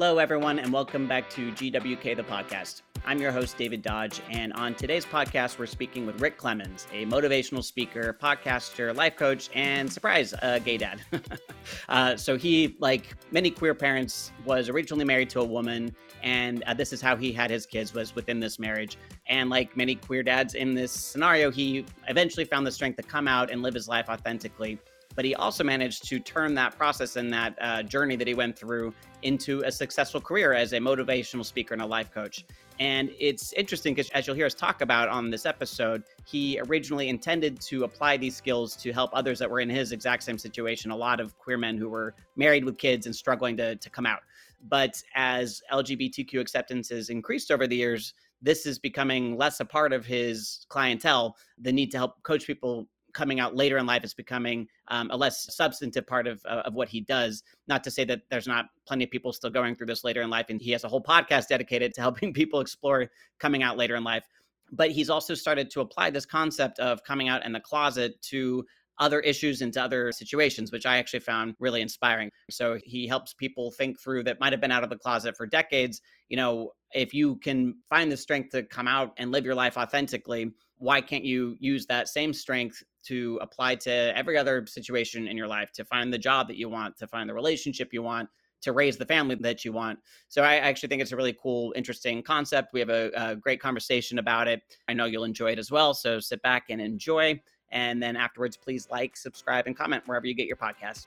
Hello, everyone, and welcome back to GWK the podcast. I'm your host, David Dodge, and on today's podcast, we're speaking with Rick Clemens, a motivational speaker, podcaster, life coach, and surprise, a gay dad. uh, so he, like many queer parents, was originally married to a woman, and uh, this is how he had his kids was within this marriage. And like many queer dads in this scenario, he eventually found the strength to come out and live his life authentically but he also managed to turn that process and that uh, journey that he went through into a successful career as a motivational speaker and a life coach. And it's interesting because, as you'll hear us talk about on this episode, he originally intended to apply these skills to help others that were in his exact same situation. A lot of queer men who were married with kids and struggling to, to come out. But as LGBTQ acceptance has increased over the years, this is becoming less a part of his clientele. The need to help coach people coming out later in life is becoming um, a less substantive part of, uh, of what he does. Not to say that there's not plenty of people still going through this later in life, and he has a whole podcast dedicated to helping people explore coming out later in life. But he's also started to apply this concept of coming out in the closet to other issues into other situations, which I actually found really inspiring. So he helps people think through that might have been out of the closet for decades. You know, if you can find the strength to come out and live your life authentically, why can't you use that same strength to apply to every other situation in your life to find the job that you want, to find the relationship you want, to raise the family that you want. So I actually think it's a really cool, interesting concept. We have a, a, great conversation about it. I know you'll enjoy it as well. So sit back and enjoy. And then afterwards, please like, subscribe, and comment wherever you get your podcast.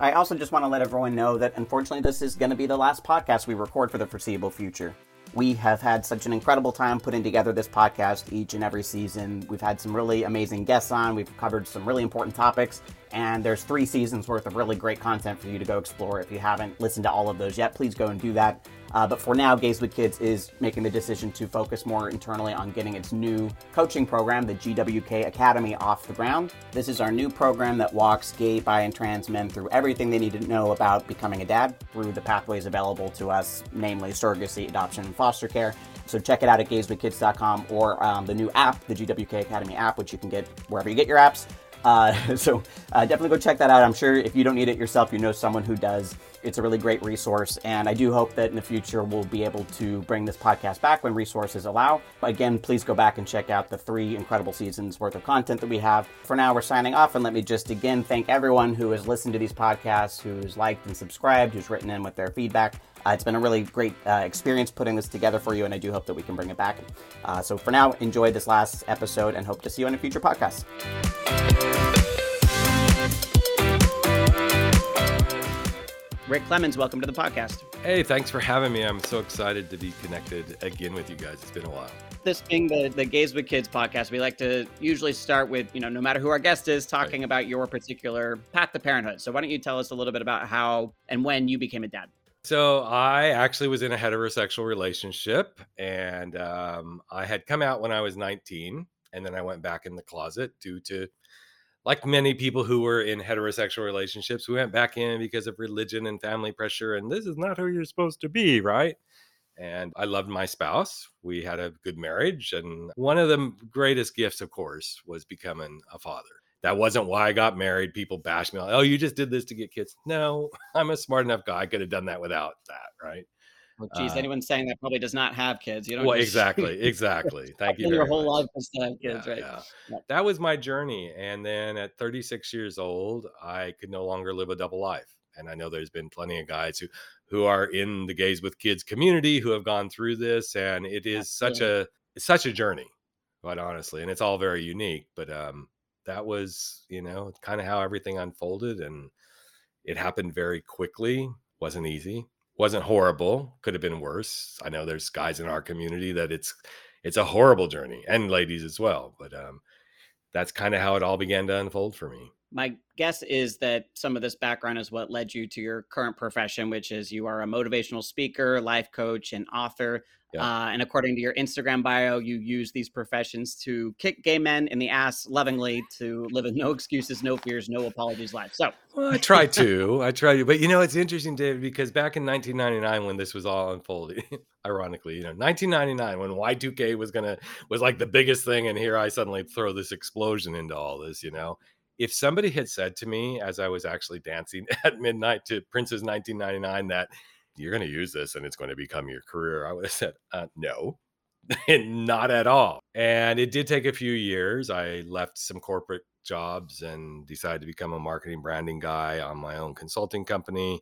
I also just want to let everyone know that unfortunately, this is going to be the last podcast we record for the foreseeable future. We have had such an incredible time putting together this podcast each and every season. We've had some really amazing guests on. We've covered some really important topics, and there's three seasons worth of really great content for you to go explore. If you haven't listened to all of those yet, please go and do that. Uh, but for now, with Kids is making the decision to focus more internally on getting its new coaching program, the GWK Academy, off the ground. This is our new program that walks gay, bi, and trans men through everything they need to know about becoming a dad through the pathways available to us, namely surrogacy, adoption, and foster care. So check it out at gayswithkids.com or um, the new app, the GWK Academy app, which you can get wherever you get your apps. Uh, so uh, definitely go check that out. I'm sure if you don't need it yourself, you know someone who does. It's a really great resource, and I do hope that in the future we'll be able to bring this podcast back when resources allow. Again, please go back and check out the three incredible seasons worth of content that we have. For now, we're signing off, and let me just again thank everyone who has listened to these podcasts, who's liked and subscribed, who's written in with their feedback. Uh, it's been a really great uh, experience putting this together for you, and I do hope that we can bring it back. Uh, so for now, enjoy this last episode and hope to see you in a future podcast. Rick Clemens, welcome to the podcast. Hey, thanks for having me. I'm so excited to be connected again with you guys. It's been a while. This being the, the Gays with Kids podcast, we like to usually start with, you know, no matter who our guest is, talking right. about your particular path to parenthood. So why don't you tell us a little bit about how and when you became a dad? So I actually was in a heterosexual relationship, and um, I had come out when I was 19, and then I went back in the closet due to like many people who were in heterosexual relationships, we went back in because of religion and family pressure. And this is not who you're supposed to be, right? And I loved my spouse. We had a good marriage. And one of the greatest gifts, of course, was becoming a father. That wasn't why I got married. People bash me, like, oh, you just did this to get kids. No, I'm a smart enough guy. I could have done that without that, right? Well, geez, uh, anyone saying that probably does not have kids. You don't. Well, just, exactly, exactly. Thank you. Your whole much. life is to have kids, yeah, right? Yeah. yeah. That was my journey, and then at 36 years old, I could no longer live a double life. And I know there's been plenty of guys who who are in the gays with kids community who have gone through this, and it is Absolutely. such a it's such a journey, quite honestly, and it's all very unique. But um, that was you know kind of how everything unfolded, and it happened very quickly. wasn't easy wasn't horrible could have been worse i know there's guys in our community that it's it's a horrible journey and ladies as well but um that's kind of how it all began to unfold for me my guess is that some of this background is what led you to your current profession, which is you are a motivational speaker, life coach, and author. Yeah. Uh, and according to your Instagram bio, you use these professions to kick gay men in the ass lovingly to live with no excuses, no fears, no apologies life. So, well, I try to. I try to. But you know, it's interesting, David, because back in 1999, when this was all unfolding, ironically, you know, 1999, when Y2K was gonna was like the biggest thing, and here I suddenly throw this explosion into all this, you know if somebody had said to me as I was actually dancing at midnight to Prince's 1999 that you're going to use this and it's going to become your career. I would have said, uh, no, not at all. And it did take a few years. I left some corporate jobs and decided to become a marketing branding guy on my own consulting company.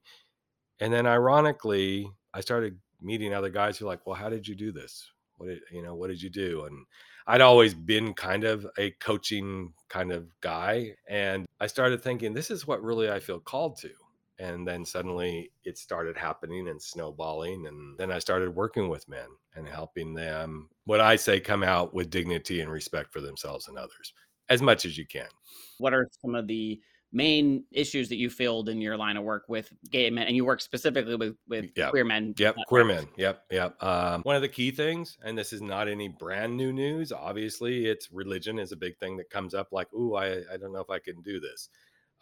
And then ironically, I started meeting other guys who are like, well, how did you do this? What did, you know, what did you do? And I'd always been kind of a coaching kind of guy. And I started thinking, this is what really I feel called to and then suddenly it started happening and snowballing and then i started working with men and helping them what i say come out with dignity and respect for themselves and others as much as you can. What are some of the main issues that you filled in your line of work with gay men? And you work specifically with with yep. queer men yep queer men. Yep yep um, one of the key things and this is not any brand new news obviously it's religion is a big thing that comes up like ooh i, I don't know if i can do this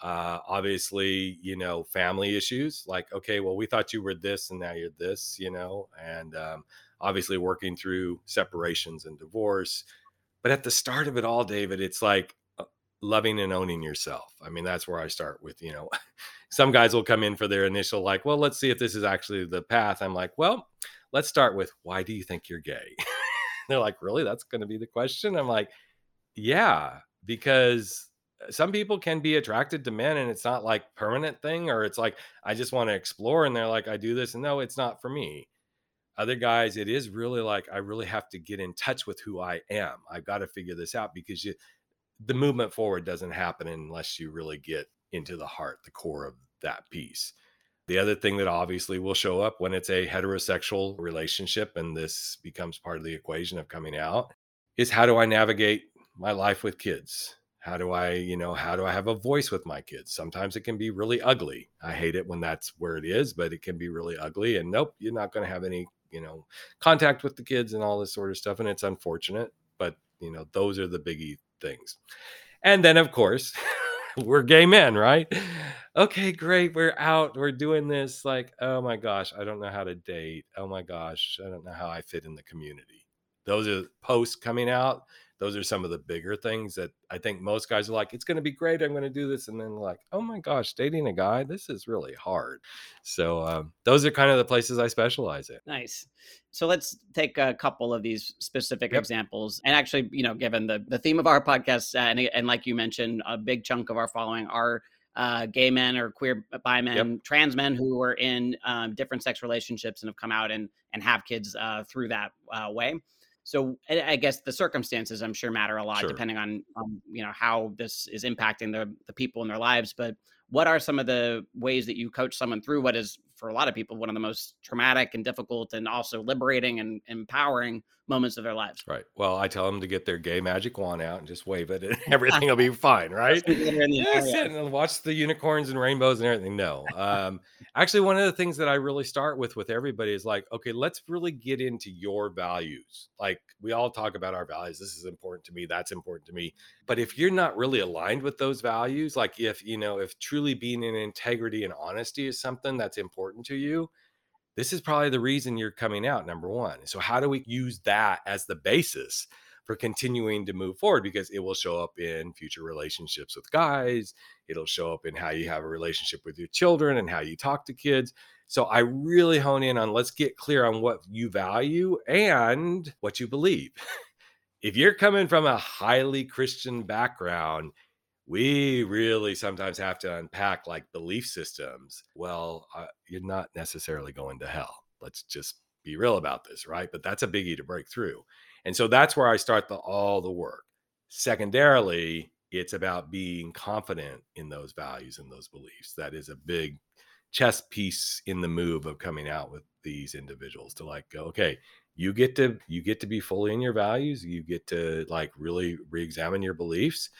uh, obviously you know family issues like okay well we thought you were this and now you're this you know and um, obviously working through separations and divorce but at the start of it all david it's like uh, loving and owning yourself. I mean that's where i start with you know some guys will come in for their initial like well let's see if this is actually the path. I'm like well let's start with why do you think you're gay? They're like really? That's going to be the question? I'm like yeah because Uh, some people can be attracted to men and it's not like permanent thing or it's like i just want to explore and they're like i do this and no it's not for me. Other guys it is really like i really have to get in touch with who i am. I've got to figure this out because you the movement forward doesn't happen unless you really get into the heart the core of that piece. The other thing that obviously will show up when it's a heterosexual relationship and this becomes part of the equation of coming out is how do i navigate my life with kids how do i you know how do i have a voice with my kids? Sometimes it can be really ugly. I hate it when that's where it is but it can be really ugly and nope you're not going to have any you know contact with the kids and all this sort of stuff and it's unfortunate but you know those are the biggie things. And then of course we're gay men right? Okay great we're out we're doing this like oh my gosh i don't know how to date. Oh my gosh i don't know how i fit in the community. Those are posts coming out those are some of the bigger things that I think most guys are like, it's going to be great. I'm going to do this. And then like, oh my gosh, dating a guy, this is really hard. So um, those are kind of the places I specialize in. Nice. So let's take a couple of these specific yep. examples. And actually, you know, given the, the theme of our podcast, uh, and, and like you mentioned, a big chunk of our following are uh, gay men or queer bi men, yep. trans men who are in um, different sex relationships and have come out and and have kids uh, through that uh, way. So I guess the circumstances I'm sure matter a lot sure. depending on, on you know how this is impacting the the people in their lives. But what are some of the ways that you coach someone through what is for a lot of people one of the most traumatic and difficult and also liberating and empowering moments of their lives. Right. Well, I tell them to get their gay magic wand out and just wave it and everything will be fine, right? yes, and watch the unicorns and rainbows and everything. No. Um, actually, one of the things that I really start with with everybody is like, okay, let's really get into your values. Like we all talk about our values. This is important to me. That's important to me. But if you're not really aligned with those values, like if, you know, if truly being in integrity and honesty is something that's important to you, this is probably the reason you're coming out number one so how do we use that as the basis for continuing to move forward? Because it will show up in future relationships with guys it'll show up in how you have a relationship with your children and how you talk to kids so i really hone in on let's get clear on what you value and what you believe. If you're coming from a highly christian background we really sometimes have to unpack like belief systems. Well, uh, you're not necessarily going to hell. Let's just be real about this, right? But that's a biggie to break through. And so that's where I start the all the work. Secondarily, it's about being confident in those values and those beliefs. That is a big chess piece in the move of coming out with these individuals to like go, okay, you get to you get to be fully in your values, you get to like really re-examine your beliefs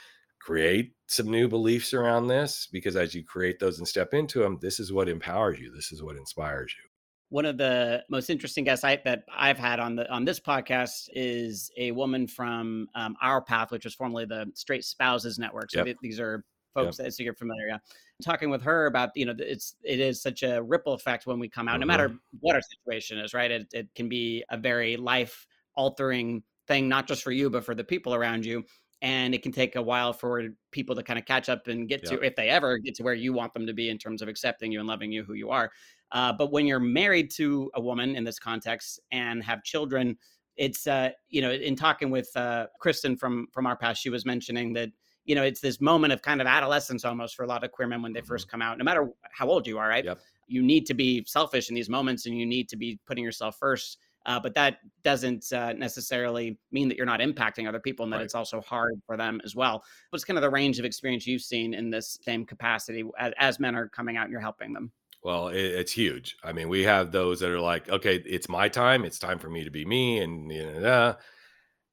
create some new beliefs around this because as you create those and step into them, this is what empowers you. This is what inspires you. One of the most interesting guests I, that I've had on the on this podcast is a woman from um, Our Path, which was formerly the Straight Spouses Network. So yep. these are folks yep. that so you're familiar. Yeah. Talking with her about you know it's it is such a ripple effect when we come out, mm-hmm. no matter what our situation is. Right, it, it can be a very life altering thing, not just for you but for the people around you and it can take a while for people to kind of catch up and get to if they ever get to where you want them to be in terms of accepting you and loving you who you are Uh, but when you're married to a woman in this context and have children, it's uh, you know, in talking with uh, Kristen from from Our Path, she was mentioning that you know it's this moment of kind of adolescence almost for a lot of queer men when they mm-hmm. first come out, no matter how old you are, right? Yep. You need to be selfish in these moments, and you need to be putting yourself first. Uh, but that doesn't uh, necessarily mean that you're not impacting other people and that right. it's also hard for them as well. What's kind of the range of experience you've seen in this same capacity as, as men are coming out and you're helping them? Well, it, it's huge. I mean, we have those that are like, okay, it's my time. It's time for me to be me, and you know,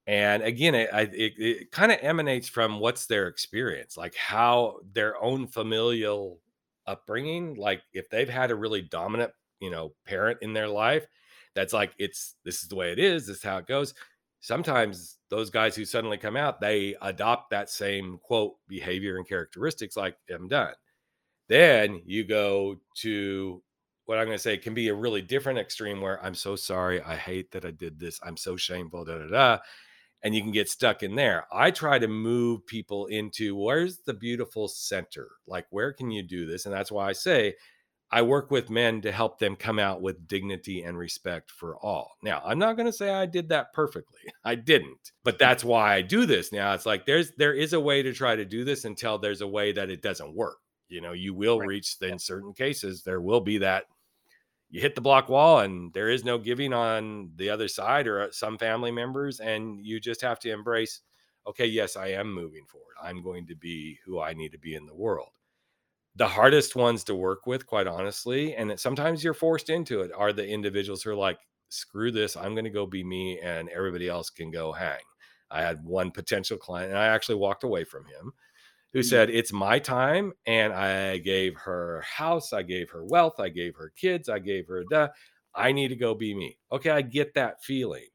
and again, it it, it kind of emanates from what's their experience, like how their own familial upbringing. Like if they've had a really dominant, you know, parent in their life, that's like it's this is the way it is. This is how it goes. Sometimes those guys who suddenly come out, they adopt that same quote behavior and characteristics. Like I'm done. Then you go to what I'm going to say can be a really different extreme where I'm so sorry. I hate that I did this. I'm so shameful. Da da da. And you can get stuck in there. I try to move people into where's the beautiful center? Like, where can you do this? And that's why I say I work with men to help them come out with dignity and respect for all. Now, I'm not going to say I did that perfectly. I didn't. But that's why I do this now. It's like there's there is a way to try to do this until there's a way that it doesn't work. You know, you will right. reach the, in certain cases there will be that you hit the block wall and there is no giving on the other side or uh, some family members and you just have to embrace okay, yes, I am moving forward. I'm going to be who I need to be in the world the hardest ones to work with, quite honestly, and sometimes you're forced into it, are the individuals who are like, screw this, I'm going to go be me, and everybody else can go hang. I had one potential client, and I actually walked away from him who mm-hmm. said, It's my time. And I gave her house, I gave her wealth, I gave her kids, I gave her the, I need to go be me. Okay, I get that feeling.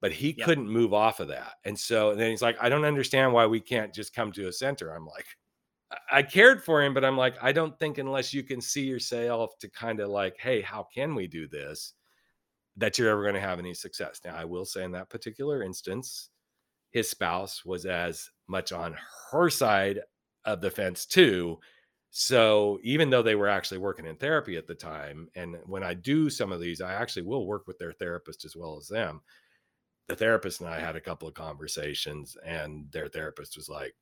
But he yep. couldn't move off of that. And so and then he's like, I don't understand why we can't just come to a center. I'm like, I cared for him, but I'm like, I don't think unless you can see yourself to kind of like, hey, how can we do this? That you're ever going to have any success. Now, I will say in that particular instance, his spouse was as much on her side of the fence too. So even though they were actually working in therapy at the time, and when I do some of these, I actually will work with their therapist as well as them. The therapist and I had a couple of conversations, and their therapist was like,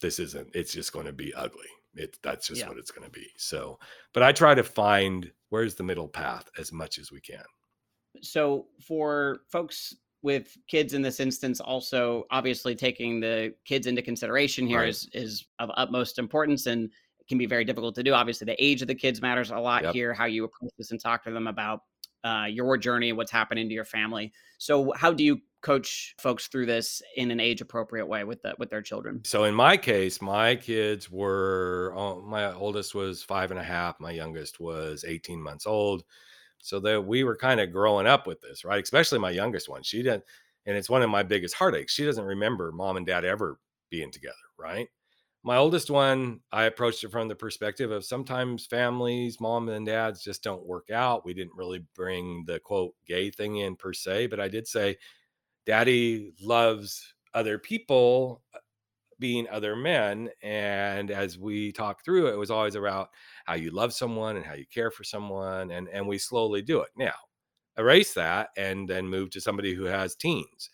this isn't it's just going to be ugly it that's just yeah. what it's going to be so but i try to find where's the middle path as much as we can so for folks with kids in this instance also obviously taking the kids into consideration here right. is is of utmost importance and can be very difficult to do obviously the age of the kids matters a lot yep. here how you approach this and talk to them about uh, your journey what's happening to your family. So how do you coach folks through this in an age appropriate way with the, with their children? So in my case my kids were oh, my oldest was five and a half my youngest was 18 months old. So that we were kind of growing up with this right? Especially my youngest one she didn't and it's one of my biggest heartaches she doesn't remember mom and dad ever being together right my oldest one i approached it from the perspective of sometimes families mom and dads just don't work out. We didn't really bring the quote gay thing in per se but i did say daddy loves other people uh, being other men and as we talk through it, it was always about how you love someone and how you care for someone and and we slowly do it. Now erase that and then move to somebody who has teens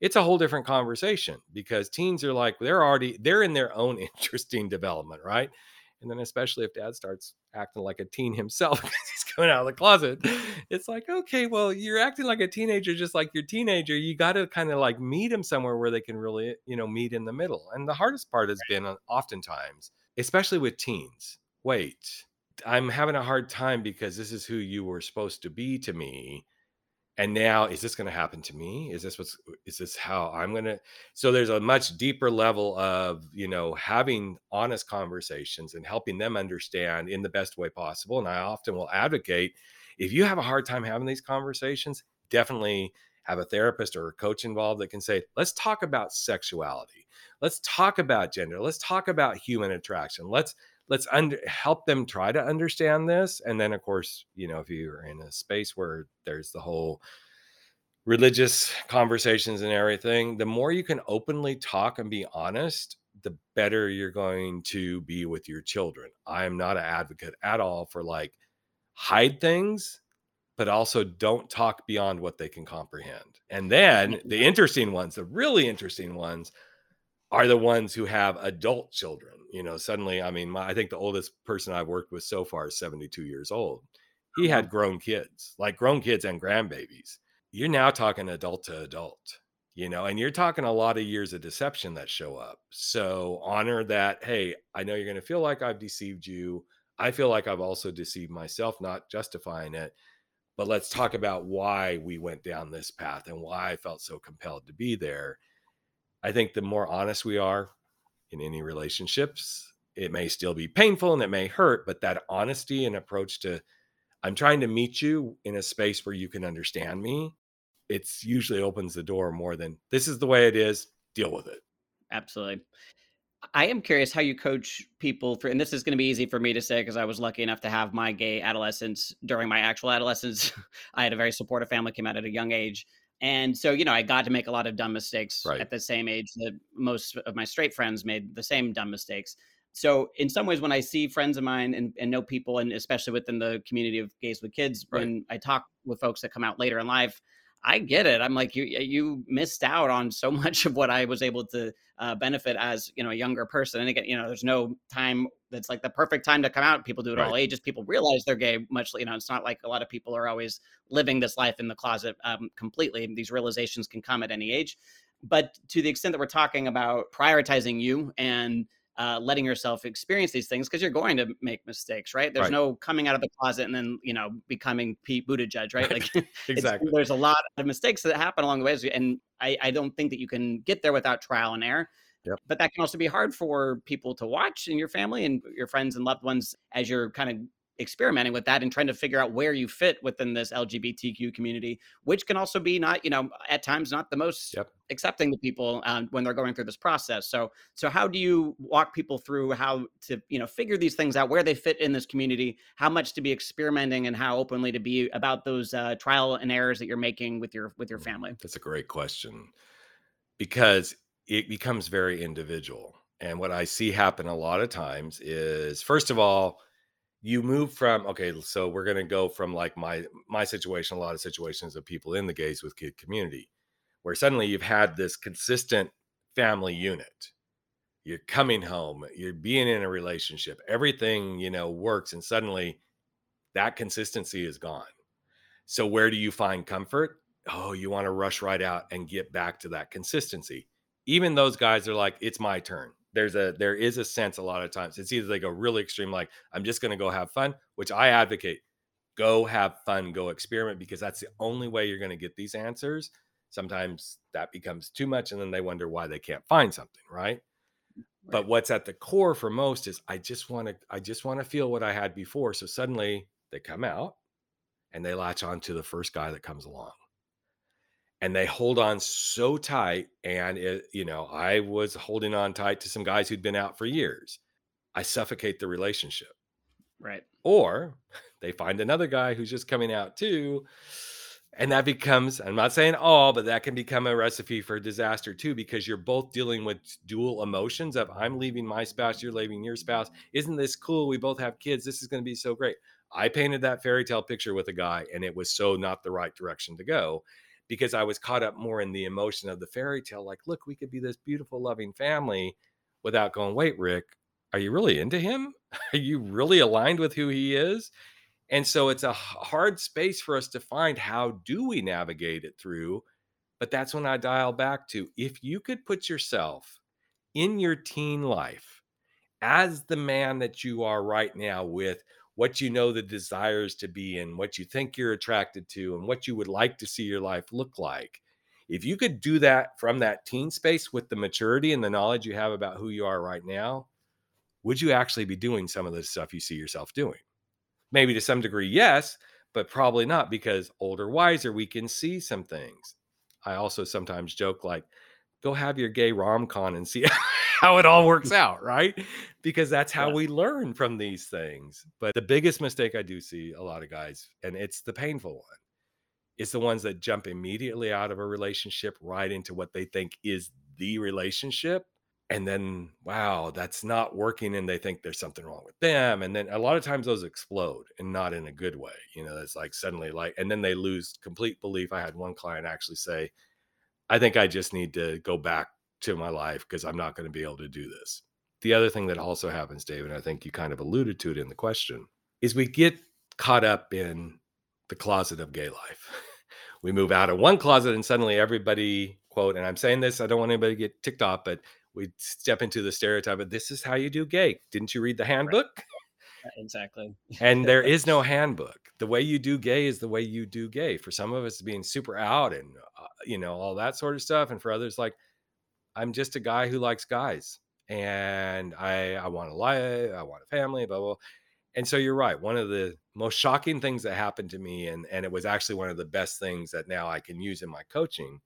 it's a whole different conversation because teens are like they're already they're in their own interesting development right and then especially if dad starts acting like a teen himself because he's coming out of the closet, it's like, okay, well, you're acting like a teenager just like your teenager. You got to kind of like meet him somewhere where they can really, you know, meet in the middle. And the hardest part has been uh, oftentimes, especially with teens. Wait, I'm having a hard time because this is who you were supposed to be to me and now is this going to happen to me? Is this what's is this how i'm going to so there's a much deeper level of you know having honest conversations and helping them understand in the best way possible and i often will advocate if you have a hard time having these conversations definitely have a therapist or a coach involved that can say let's talk about sexuality. Let's talk about gender. Let's talk about human attraction let's let's under, help them try to understand this and then of course you know if you're in a space where there's the whole religious conversations and everything the more you can openly talk and be honest the better you're going to be with your children i am not an advocate at all for like hide things, but also don't talk beyond what they can comprehend. And then mm-hmm. the interesting ones, the really interesting ones, are the ones who have adult children. You know, suddenly, I mean, my, I think the oldest person I've worked with so far is 72 years old. He uh-huh. had grown kids, like grown kids and grandbabies. You're now talking adult to adult, you know, and you're talking a lot of years of deception that show up. So honor that. Hey, I know you're going to feel like I've deceived you. I feel like I've also deceived myself, not justifying it. But let's talk about why we went down this path and why I felt so compelled to be there. I think the more honest we are in any relationships, it may still be painful and it may hurt, but that honesty and approach to, I'm trying to meet you in a space where you can understand me, it's usually opens the door more than this is the way it is, deal with it. Absolutely. I am curious how you coach people through, and this is going to be easy for me to say because I was lucky enough to have my gay adolescence during my actual adolescence. I had a very supportive family, came out at a young age. And so, you know, I got to make a lot of dumb mistakes Right. at the same age that most of my straight friends made the same dumb mistakes. So, in some ways, when I see friends of mine and, and know people, and especially within the community of gays with kids, Right. when I talk with folks that come out later in life, I get it. I'm like, you you missed out on so much of what I was able to uh, benefit as you know a younger person. And again, you know, there's no time that's like the perfect time to come out. People do it all ages. People realize they're gay. Much you know, it's not like a lot of people are always living this life in the closet um, completely. These realizations can come at any age. But to the extent that we're talking about prioritizing you and uh, letting yourself experience these things, because you're going to make mistakes, right? There's Right. no coming out of the closet and then you know becoming Pete Buttigieg, right? Like Exactly. there's a lot of mistakes that happen along the way, and I, I don't think that you can get there without trial and error. Yep. But that can also be hard for people to watch in your family and your friends and loved ones as you're kind of experimenting with that and trying to figure out where you fit within this LGBTQ community, which can also be not, you know, at times not the most Yep. accepting to people um, when they're going through this process. So, so how do you walk people through how to, you know, figure these things out, where they fit in this community, how much to be experimenting, and how openly to be about those uh, trial and errors that you're making with your with your family? That's a great question because it becomes very individual. And what I see happen a lot of times is first of all, you move from okay, so we're going to go from like my my situation, a lot of situations of people in the gays with kid community where suddenly you've had this consistent family unit. You're coming home, you're being in a relationship, everything, you know, works and suddenly that consistency is gone. So where do you find comfort? Oh, you want to rush right out and get back to that consistency. Even those guys are like, it's my turn. There's a there is a sense a lot of times. It's either they go really extreme, like I'm just gonna go have fun, which I advocate. Go have fun, go experiment, because that's the only way you're gonna get these answers. Sometimes that becomes too much, and then they wonder why they can't find something, right? But what's at the core for most is I just want to I just want to feel what I had before. So suddenly they come out and they latch on to the first guy that comes along. And they hold on so tight and it, you know, I was holding on tight to some guys who'd been out for years. I suffocate the relationship. Right. Or they find another guy who's just coming out too. And that becomes, I'm not saying all, but that can become a recipe for disaster too, because you're both dealing with dual emotions of I'm leaving my spouse, you're leaving your spouse. Isn't this cool? We both have kids. This is going to be so great. I painted that fairy tale picture with a guy, and it was so not the right direction to go because I was caught up more in the emotion of the fairy tale. Like, look, we could be this beautiful, loving family without going, wait, Rick, are you really into him? Are you really aligned with who he is? And so it's a hard space for us to find how do we navigate it through. But that's when I dial back to if you could put yourself in your teen life as the man that you are right now with what you know the desires to be and what you think you're attracted to and what you would like to see your life look like. If you could do that from that teen space with the maturity and the knowledge you have about who you are right now, would you actually be doing some of the stuff you see yourself doing? Maybe to some degree, yes, but probably not because older, wiser, we can see some things. I also sometimes joke like, go have your gay rom con and see how it all works out, right? Because that's how Yeah. we learn from these things. But the biggest mistake I do see a lot of guys, and it's the painful one, is the ones that jump immediately out of a relationship right into what they think is the relationship and then wow that's not working and they think there's something wrong with them and then a lot of times those explode and not in a good way you know it's like suddenly like and then they lose complete belief i had one client actually say i think i just need to go back to my life because i'm not going to be able to do this the other thing that also happens david i think you kind of alluded to it in the question is we get caught up in the closet of gay life we move out of one closet and suddenly everybody quote and i'm saying this i don't want anybody to get ticked off but we step into the stereotype of this is how you do gay. Didn't you read the handbook? Right. Exactly. and there is no handbook. The way you do gay is the way you do gay. For some of us, being super out and uh, you know all that sort of stuff, and for others, like I'm just a guy who likes guys, and I I want a life, I want a family, blah blah. And so you're right. One of the most shocking things that happened to me, and and it was actually one of the best things that now I can use in my coaching,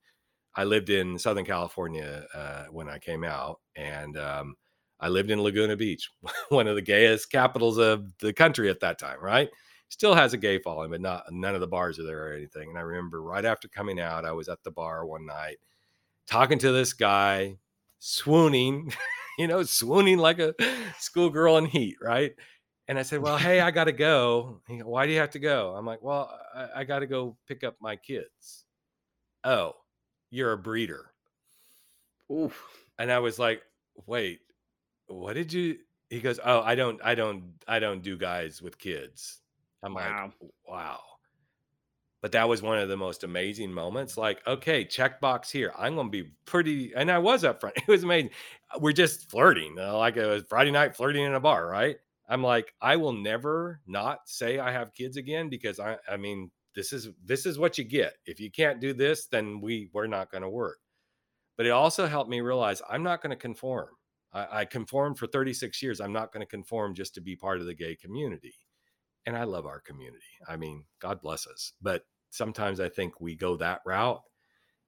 I lived in Southern California uh, when I came out, and um, I lived in Laguna Beach, one of the gayest capitals of the country at that time. Right, still has a gay following, but not none of the bars are there or anything. And I remember right after coming out, I was at the bar one night talking to this guy, swooning, you know, swooning like a schoolgirl in heat, right? And I said, "Well, hey, I got to go." Goes, Why do you have to go? I'm like, "Well, I, I got to go pick up my kids." Oh, you're a breeder. Oof. And I was like, wait, what did you? He goes, oh, I don't, I don't, I don't do guys with kids. I'm wow. like, wow. But that was one of the most amazing moments. Like, okay, checkbox here. I'm going to be pretty, and I was up front. It was amazing. We're just flirting, uh, like it was Friday night flirting in a bar, right? I'm like, I will never not say I have kids again because I, I mean, this is this is what you get if you can't do this then we we're not going to work but it also helped me realize i'm not going to conform I, I conformed for 36 years i'm not going to conform just to be part of the gay community and i love our community i mean god bless us but sometimes i think we go that route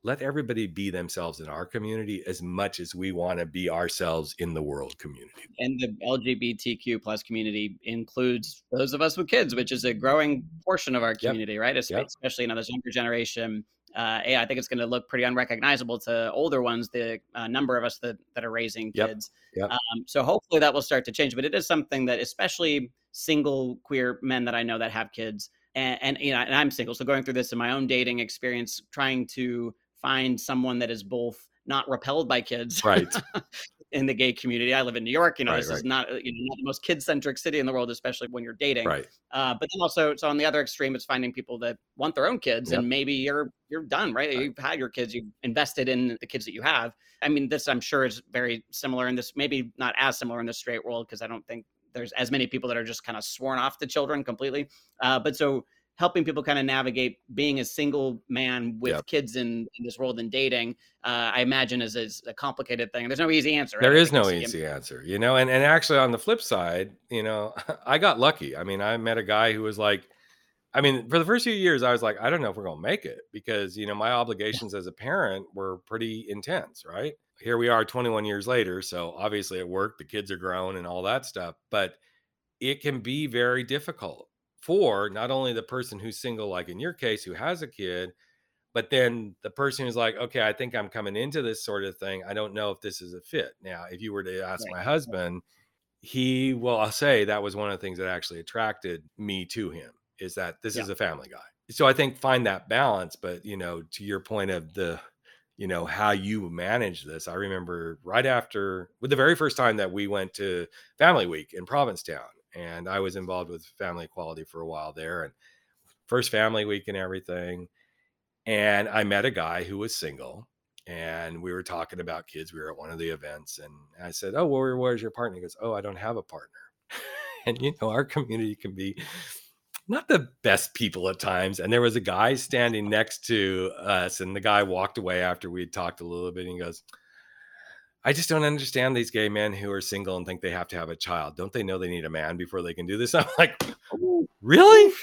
let everybody be themselves in our community as much as we want to be ourselves in the world community. And the LGBTQ plus community includes those of us with kids, which is a growing portion of our community, yep. right? Especially, yep. especially you this younger generation. Uh, yeah, I think it's going to look pretty unrecognizable to older ones. The uh, number of us that that are raising kids. Yep. Um, so hopefully that will start to change. But it is something that, especially single queer men that I know that have kids, and, and you know, and I'm single, so going through this in my own dating experience, trying to find someone that is both not repelled by kids right in the gay community i live in new york you know right, this right. is not you know not the most kid-centric city in the world especially when you're dating right uh, but then also so on the other extreme it's finding people that want their own kids yep. and maybe you're you're done right? right you've had your kids you've invested in the kids that you have i mean this i'm sure is very similar and this maybe not as similar in the straight world because i don't think there's as many people that are just kind of sworn off to children completely. Uh, but so helping people kind of navigate being a single man with yep. kids in, in, this world and dating uh, i imagine is, is a complicated thing. There's no easy answer There is no easy answer you know and, and actually on the flip side you know i got lucky. I mean i met a guy who was like i mean for the first few years i was like i don't know if we're going to make it because you know my obligations as a parent were pretty intense right here we are 21 years later so obviously it worked. the kids are grown and all that stuff but it can be very difficult for not only the person who's single, like in your case, who has a kid, but then the person who's like, okay, I think I'm coming into this sort of thing. I don't know if this is a fit. Now, if you were to ask right. my husband, he well, I'll say that was one of the things that actually attracted me to him is that this yeah. is a family guy. So I think find that balance. But you know, to your point of the, you know, how you manage this, I remember right after with the very first time that we went to Family Week in Provincetown and I was involved with family equality for a while there and first family week and everything. And I met a guy who was single and we were talking about kids. We were at one of the events and I said, Oh, where, where's your partner? He goes, Oh, I don't have a partner. and you know, our community can be not the best people at times. And there was a guy standing next to us, and the guy walked away after we had talked a little bit. And he goes, I just don't understand these gay men who are single and think they have to have a child. Don't they know they need a man before they can do this? I'm like, really?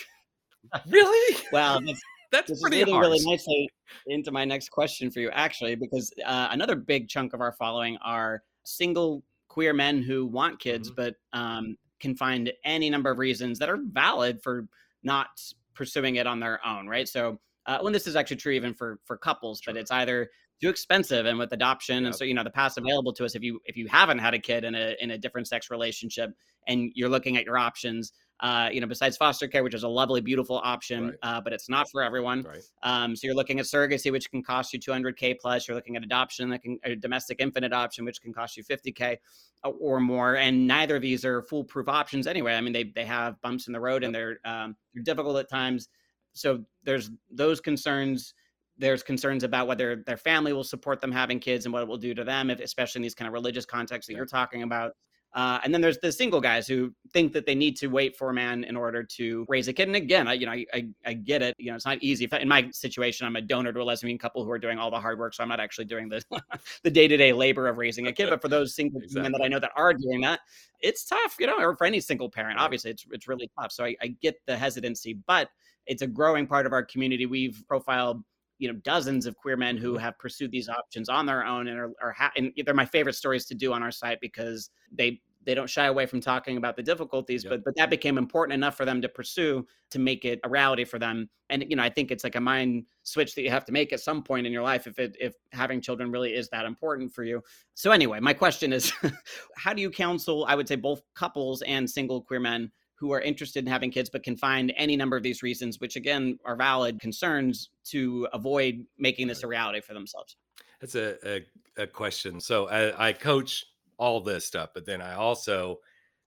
Really? Wow, that's, that's pretty leading really nicely into my next question for you, actually, because uh, another big chunk of our following are single queer men who want kids, mm-hmm. but um, can find any number of reasons that are valid for not pursuing it on their own, right? So, uh, when this is actually true even for for couples, sure. but it's either too expensive and with adoption and so you know the past available to us if you if you haven't had a kid in a in a different sex relationship and you're looking at your options uh, you know, besides foster care, which is a lovely, beautiful option, Right. uh, but it's not for everyone. Right. Um, so you're looking at surrogacy, which can cost you 200k plus. You're looking at adoption, that can a domestic infant adoption, which can cost you 50k or more. And neither of these are foolproof options anyway. I mean, they they have bumps in the road and they're um, they're difficult at times. So there's those concerns. There's concerns about whether their family will support them having kids and what it will do to them, if, especially in these kind of religious contexts that Yeah. you're talking about. Uh, and then there's the single guys who think that they need to wait for a man in order to raise a kid. And again, I, you know, I, I, I get it. You know, it's not easy. In my situation, I'm a donor to a lesbian couple who are doing all the hard work, so I'm not actually doing the the day to day labor of raising a kid. But for those single men that I know that are doing that, it's tough. You know, or for any single parent, Right. obviously, it's it's really tough. So I, I get the hesitancy, but it's a growing part of our community. We've profiled you know dozens of queer men who Mhm. have pursued these options on their own and are, are ha- and they're my favorite stories to do on our site because they they don't shy away from talking about the difficulties Yep. but but that became important enough for them to pursue to make it a reality for them and you know i think it's like a mind switch that you have to make at some point in your life if it if having children really is that important for you so anyway my question is how do you counsel i would say both couples and single queer men who are interested in having kids but can find any number of these reasons which again are valid concerns to avoid making this a reality for themselves That's a, a, a question. So I, I coach all this stuff, but then I also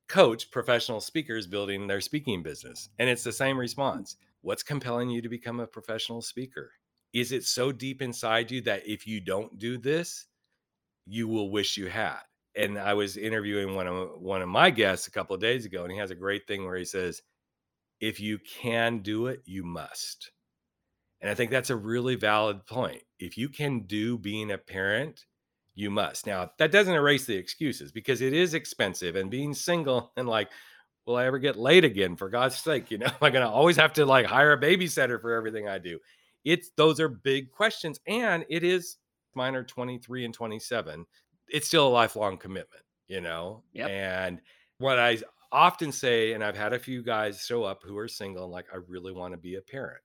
coach professional speakers building their speaking business. And it's the same response. What's compelling you to become a professional speaker? Is it so deep inside you that if you don't do this, you will wish you had? And I was interviewing one of one of my guests a couple of days ago, and he has a great thing where he says, if you can do it, you must. And I think that's a really valid point. If you can do being a parent, you must. Now, that doesn't erase the excuses because it is expensive and being single and like, will I ever get laid again? For God's sake, you know, am I going to always have to like hire a babysitter for everything I do? It's those are big questions. And it is mine are 23 and 27. It's still a lifelong commitment, you know? Yep. And what I often say, and I've had a few guys show up who are single and like, I really want to be a parent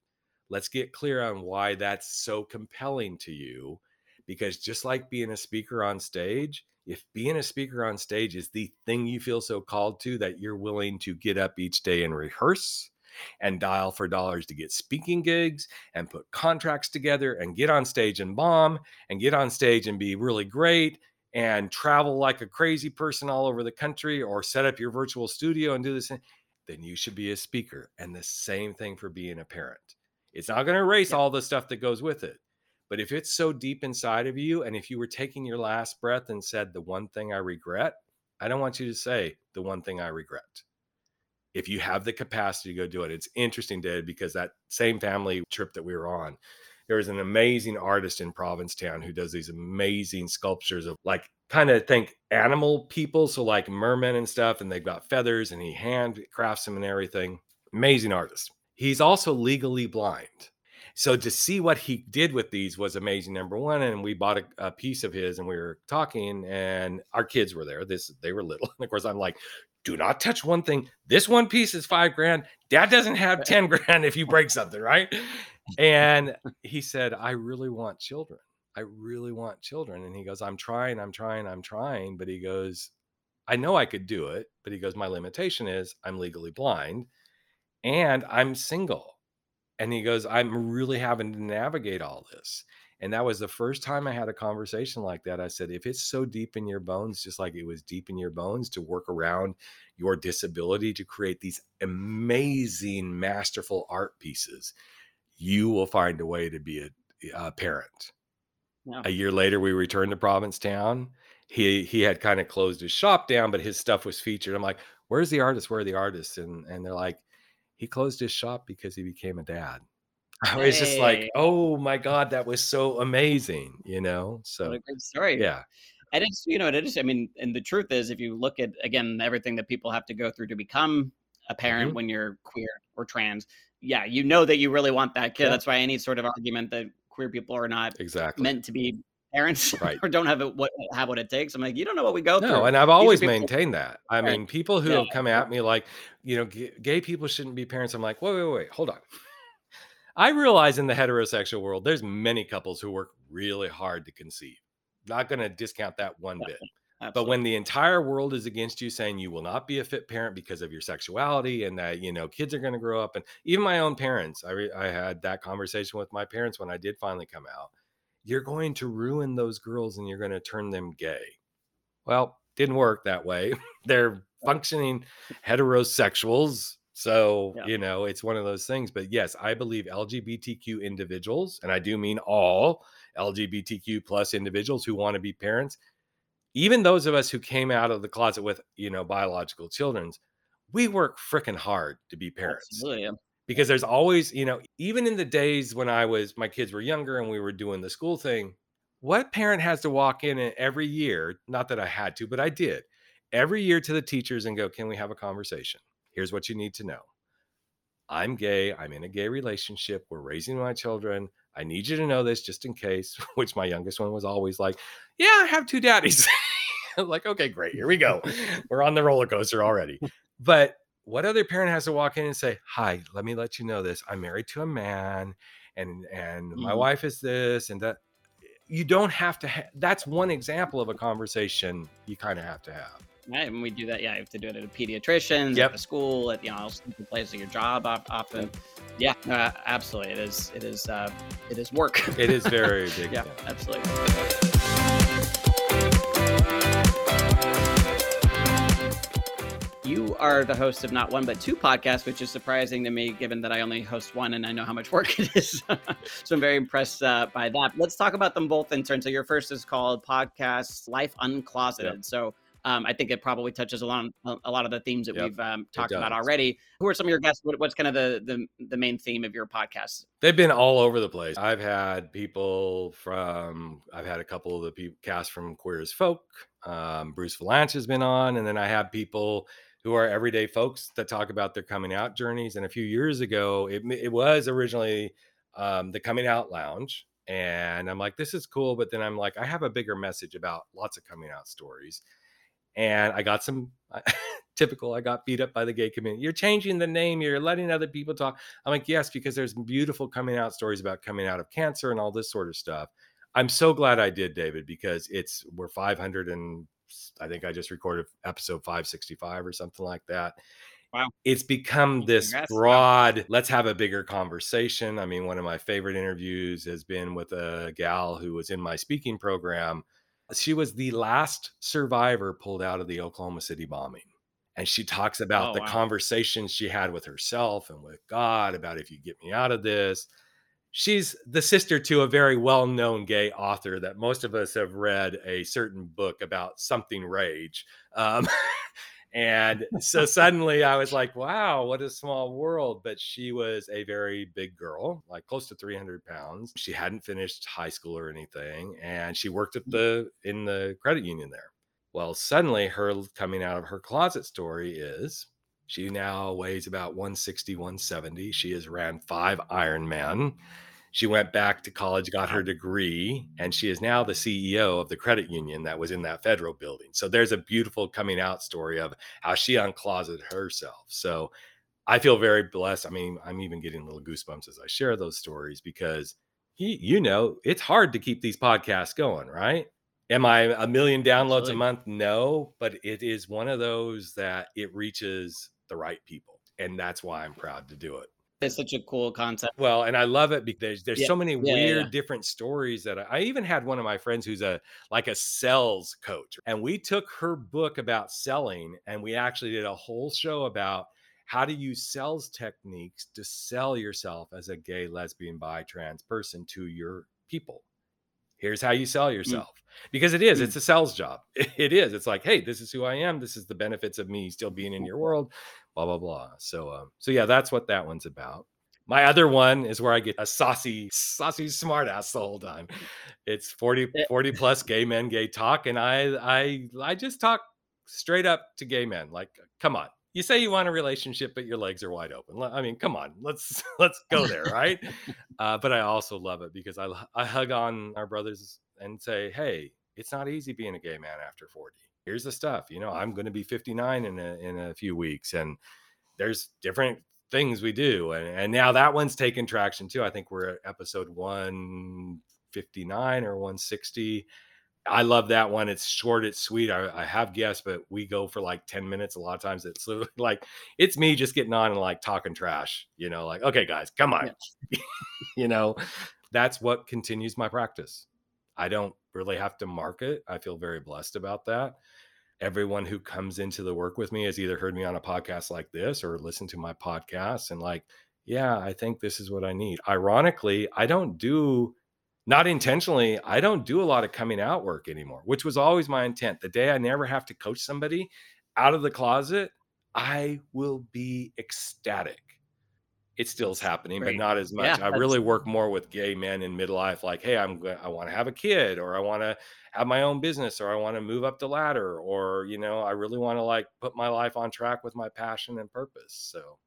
let's get clear on why that's so compelling to you because just like being a speaker on stage if being a speaker on stage is the thing you feel so called to that you're willing to get up each day and rehearse and dial for dollars to get speaking gigs and put contracts together and get on stage and bomb and get on stage and be really great and travel like a crazy person all over the country or set up your virtual studio and do this then you should be a speaker and the same thing for being a parent it's not going to erase Yep. all the stuff that goes with it. But if it's so deep inside of you, and if you were taking your last breath and said, the one thing I regret, I don't want you to say, the one thing I regret. If you have the capacity to go do it, it's interesting, Dad, because that same family trip that we were on, there was an amazing artist in Provincetown who does these amazing sculptures of like kind of think animal people, so like mermen and stuff, and they've got feathers and he handcrafts them and everything. Amazing artist. He's also legally blind. So to see what he did with these was amazing. Number one, and we bought a, a piece of his, and we were talking, and our kids were there. This they were little, and of course I'm like, "Do not touch one thing. This one piece is five grand. Dad doesn't have ten grand if you break something, right?" And he said, "I really want children. I really want children." And he goes, "I'm trying. I'm trying. I'm trying." But he goes, "I know I could do it, but he goes, my limitation is I'm legally blind, and I'm single." and he goes i'm really having to navigate all this and that was the first time i had a conversation like that i said if it's so deep in your bones just like it was deep in your bones to work around your disability to create these amazing masterful art pieces you will find a way to be a, a parent Yeah. a year later we returned to provincetown he he had kind of closed his shop down but his stuff was featured i'm like where's the artist where are the artists and and they're like he closed his shop because he became a dad. I was just like, oh my God, that was so amazing, you know? What So, a great story. yeah, And it's, you know, it is, I mean, and the truth is, if you look at, again, everything that people have to go through to become a parent Mhm. when you're queer or trans, yeah, you know that you really want that kid. Yeah. That's why any sort of argument that queer people are not exactly. meant to be parents Right. or don't have it, what have what it takes. I'm like, you don't know what we go through. No, and I've always maintained that. I Right. mean, people who Yeah. have come at me like, you know, g- gay people shouldn't be parents. I'm like, wait, wait, wait, hold on. I realize in the heterosexual world, there's many couples who work really hard to conceive. Not going to discount that one bit. Absolutely. But when the entire world is against you saying you will not be a fit parent because of your sexuality and that, you know, kids are going to grow up and even my own parents, I, re- I had that conversation with my parents when I did finally come out. You're going to ruin those girls and you're going to turn them gay. Well, didn't work that way. They're functioning heterosexuals. So, Yeah. you know, it's one of those things. But yes, I believe LGBTQ individuals, and I do mean all LGBTQ plus individuals who want to be parents, even those of us who came out of the closet with, you know, biological children's, we work freaking hard to be parents Absolutely. yeah. because there's always, you know, even in the days when I was, my kids were younger and we were doing the school thing, what parent has to walk in every year, not that I had to, but I did every year to the teachers and go, can we have a conversation? Here's what you need to know. I'm gay. I'm in a gay relationship. We're raising my children. I need you to know this just in case, which my youngest one was always like, yeah, I have two daddies. Like, okay, great. Here we go. We're on the roller coaster already. But what other parent has to walk in and say, "Hi, let me let you know this. I'm married to a man, and and my Mhm. wife is this and that." You don't have to. Ha- that's one example of a conversation you kind of have to have. Right, and we do that. Yeah, you have to do it at a pediatrician's, Yep. at the school, at you know, the place of your job. Often, yeah, a- absolutely. It is. It is. Uh, it is work. It is very big. yeah, absolutely. You are the host of not one but two podcasts, which is surprising to me, given that I only host one and I know how much work it is. so I'm very impressed uh, by that. Let's talk about them both in turn. So your first is called Podcast Life Uncloseted. So um, I think it probably touches a lot, a lot of the themes that Yep, we've um, talked about already. Who are some of your guests? What, what's kind of the, the the main theme of your podcast? They've been all over the place. I've had people from, I've had a couple of the people cast from Queer as Folk. Um, Bruce Vilanch has been on, and then I have people who are everyday folks that talk about their coming out journeys. And a few years ago, it, it was originally um, the Coming Out Lounge. And I'm like, this is cool. But then I'm like, I have a bigger message about lots of coming out stories. And I got some typical, I got beat up by the gay community. You're changing the name, you're letting other people talk. I'm like, yes, because there's beautiful coming out stories about coming out of cancer and all this sort of stuff. I'm so glad I did, David, because it's we're 500 and I think I just recorded episode 565 or something like that. Wow. It's become this broad, let's have a bigger conversation. I mean, one of my favorite interviews has been with a gal who was in my speaking program. She was the last survivor pulled out of the Oklahoma City bombing. And she talks about Oh, the wow. conversations she had with herself and with God about if you get me out of this. She's the sister to a very well known gay author that most of us have read a certain book about something rage. Um, and so suddenly I was like, wow, what a small world. But she was a very big girl, like close to 300 pounds. She hadn't finished high school or anything. And she worked at the in the credit union there. Well, suddenly her coming out of her closet story is she now weighs about 160, 170. She has ran five Ironman. She went back to college, got her degree, and she is now the CEO of the credit union that was in that federal building. So there's a beautiful coming out story of how she uncloseted herself. So I feel very blessed. I mean, I'm even getting little goosebumps as I share those stories because you, you know, it's hard to keep these podcasts going, right? Am I a million downloads Absolutely. a month? No, but it is one of those that it reaches the right people. And that's why I'm proud to do it. It's such a cool concept. Well, and I love it because there's, there's Yeah, so many yeah, weird yeah. different stories that I, I even had one of my friends who's a like a sales coach and we took her book about selling and we actually did a whole show about how to use sales techniques to sell yourself as a gay, lesbian, bi, trans person to your people. Here's how you sell yourself. Because it is, Mm. it's a sales job. It is. It's like, hey, this is who I am. This is the benefits of me still being in your world blah blah blah. So um, so yeah, that's what that one's about. My other one is where I get a saucy, saucy smartass the whole time. It's 40, 40 plus gay men, gay talk, and I I I just talk straight up to gay men. Like, come on. You say you want a relationship, but your legs are wide open. I mean, come on, let's let's go there, right? uh, but I also love it because I I hug on our brothers and say, hey, it's not easy being a gay man after 40 here's the stuff you know i'm going to be 59 in a, in a few weeks and there's different things we do. And, and now that one's taken traction too. I think we're at episode 159 or 160. I love that one. It's short, it's sweet. I, I, have guests, but we go for like 10 minutes. A lot of times it's like it's me just getting on and like talking trash, you know, like, okay, guys, come on. Yeah. you know, that's what continues my practice. I don't really have to market. I feel very blessed about that everyone who comes into the work with me has either heard me on a podcast like this or listened to my podcast and like yeah i think this is what i need. Ironically i don't do not intentionally i don't do a lot of coming out work anymore which was always my intent. The day i never have to coach somebody out of the closet i will be ecstatic it still is happening, but not as much. Yeah, I really work more with gay men in midlife, like, hey, I'm I want to have a kid, or I want to have my own business, or I want to move up the ladder, or you know, I really want to like put my life on track with my passion and purpose. So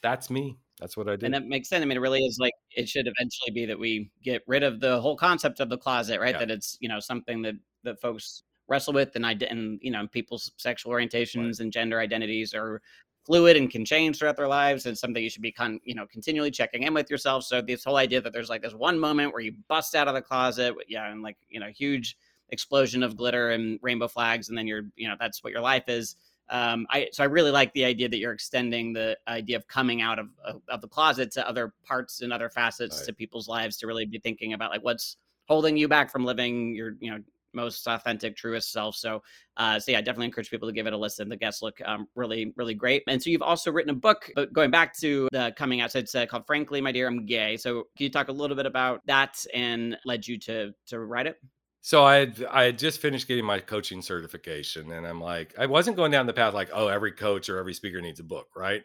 that's me. That's what I do. And that makes sense. I mean, it really is like it should eventually be that we get rid of the whole concept of the closet, right? Yeah. That it's you know something that that folks wrestle with and I and you know people's sexual orientations right. and gender identities are fluid and can change throughout their lives and something you should be con- you know continually checking in with yourself so this whole idea that there's like this one moment where you bust out of the closet yeah and like you know huge explosion of glitter and rainbow flags and then you're you know that's what your life is um, I so I really like the idea that you're extending the idea of coming out of of, of the closet to other parts and other facets right. to people's lives to really be thinking about like what's holding you back from living your you know most authentic, truest self. So, uh, so yeah, I definitely encourage people to give it a listen. The guests look um, really, really great. And so you've also written a book, but going back to the coming out, so it's uh, called "Frankly, My Dear, I'm Gay." So, can you talk a little bit about that and led you to to write it? So I had, I had just finished getting my coaching certification, and I'm like, I wasn't going down the path like, oh, every coach or every speaker needs a book, right?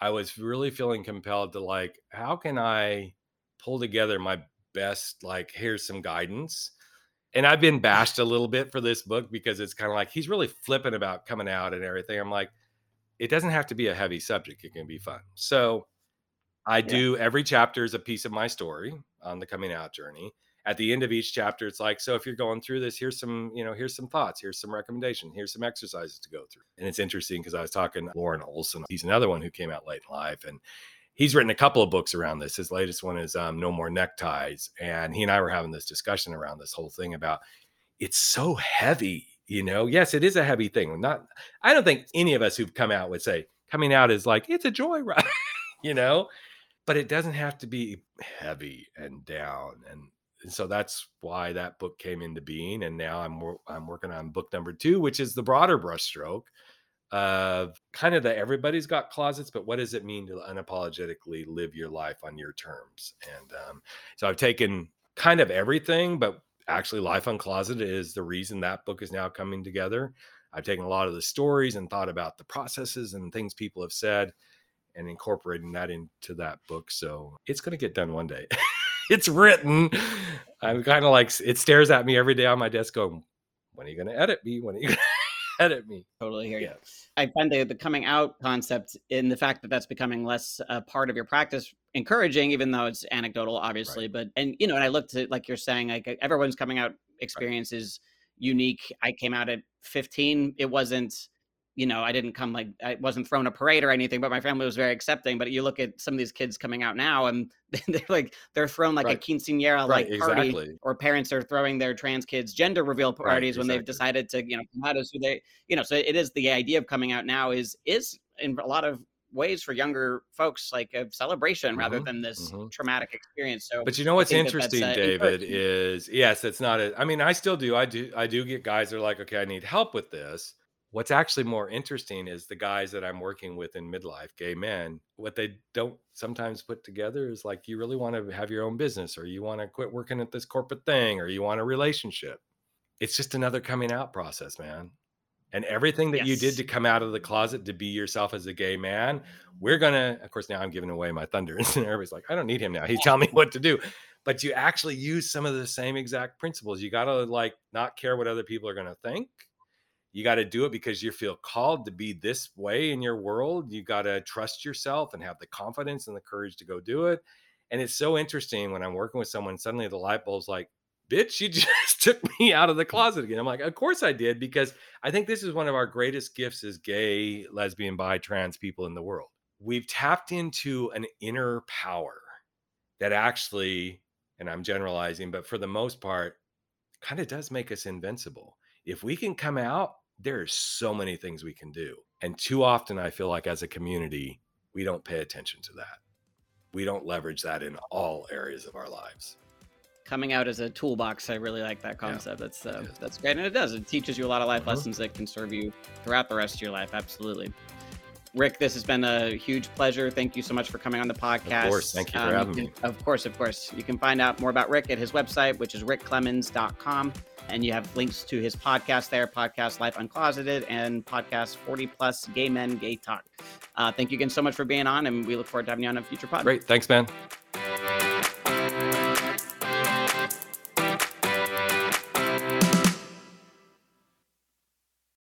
I was really feeling compelled to like, how can I pull together my best? Like, here's some guidance and I've been bashed a little bit for this book because it's kind of like he's really flippant about coming out and everything. I'm like, it doesn't have to be a heavy subject; it can be fun. So, I do every chapter is a piece of my story on the coming out journey. At the end of each chapter, it's like, so if you're going through this, here's some, you know, here's some thoughts, here's some recommendation, here's some exercises to go through. And it's interesting because I was talking Loren Olson. He's another one who came out late in life, and he's written a couple of books around this. His latest one is um, No More Neckties. And he and I were having this discussion around this whole thing about it's so heavy, you know? Yes, it is a heavy thing. Not, I don't think any of us who've come out would say coming out is like, it's a joy ride, you know? But it doesn't have to be heavy and down. And, and so that's why that book came into being. And now I'm, I'm working on book number two, which is the broader brushstroke of kind of that everybody's got closets, but what does it mean to unapologetically live your life on your terms? And um, so I've taken kind of everything, but actually, Life Uncloseted is the reason that book is now coming together. I've taken a lot of the stories and thought about the processes and things people have said and incorporating that into that book. So it's going to get done one day. it's written. I'm kind of like, it stares at me every day on my desk going, when are you going to edit me? When are you at me. Totally hear you. I find the, the coming out concept in the fact that that's becoming less a part of your practice encouraging, even though it's anecdotal, obviously. Right. But and you know, and I looked at like you're saying, like everyone's coming out experience right. is unique. I came out at 15. It wasn't you know, I didn't come like I wasn't thrown a parade or anything, but my family was very accepting. But you look at some of these kids coming out now, and they're like they're thrown like right. a quinceanera like right, party, exactly. or parents are throwing their trans kids gender reveal parties right, exactly. when they've decided to you know come out as who they you know. So it is the idea of coming out now is is in a lot of ways for younger folks like a celebration mm-hmm, rather than this mm-hmm. traumatic experience so but you know what's interesting that uh, david is yes it's not a, i mean i still do i do i do get guys that are like okay i need help with this What's actually more interesting is the guys that I'm working with in midlife, gay men, what they don't sometimes put together is like, you really want to have your own business, or you want to quit working at this corporate thing, or you want a relationship. It's just another coming out process, man. And everything that yes. you did to come out of the closet to be yourself as a gay man, mm-hmm. we're gonna, of course, now I'm giving away my thunder. And everybody's like, I don't need him now. He's telling me what to do. But you actually use some of the same exact principles. You gotta like not care what other people are gonna think you got to do it because you feel called to be this way in your world. You got to trust yourself and have the confidence and the courage to go do it. And it's so interesting when I'm working with someone, suddenly the light bulb's like, bitch, you just took me out of the closet again. I'm like, of course I did, because I think this is one of our greatest gifts as gay, lesbian, bi, trans people in the world. we've tapped into an inner power that actually, and I'm generalizing, but for the most part, kind of does make us invincible. If we can come out, there's so many things we can do. And too often, I feel like as a community, we don't pay attention to that. We don't leverage that in all areas of our lives. Coming out as a toolbox, I really like that concept. Yeah, that's uh, that's great, and it does. It teaches you a lot of life uh-huh. lessons that can serve you throughout the rest of your life. Absolutely. Rick, this has been a huge pleasure. Thank you so much for coming on the podcast. Of course. Thank you for um, having me. Of course, of course. You can find out more about Rick at his website, which is rickclemens.com. And you have links to his podcast there, Podcast Life Uncloseted, and podcast 40 Plus Gay Men Gay Talk. Uh, thank you again so much for being on, and we look forward to having you on a future pod. Great. Thanks, man.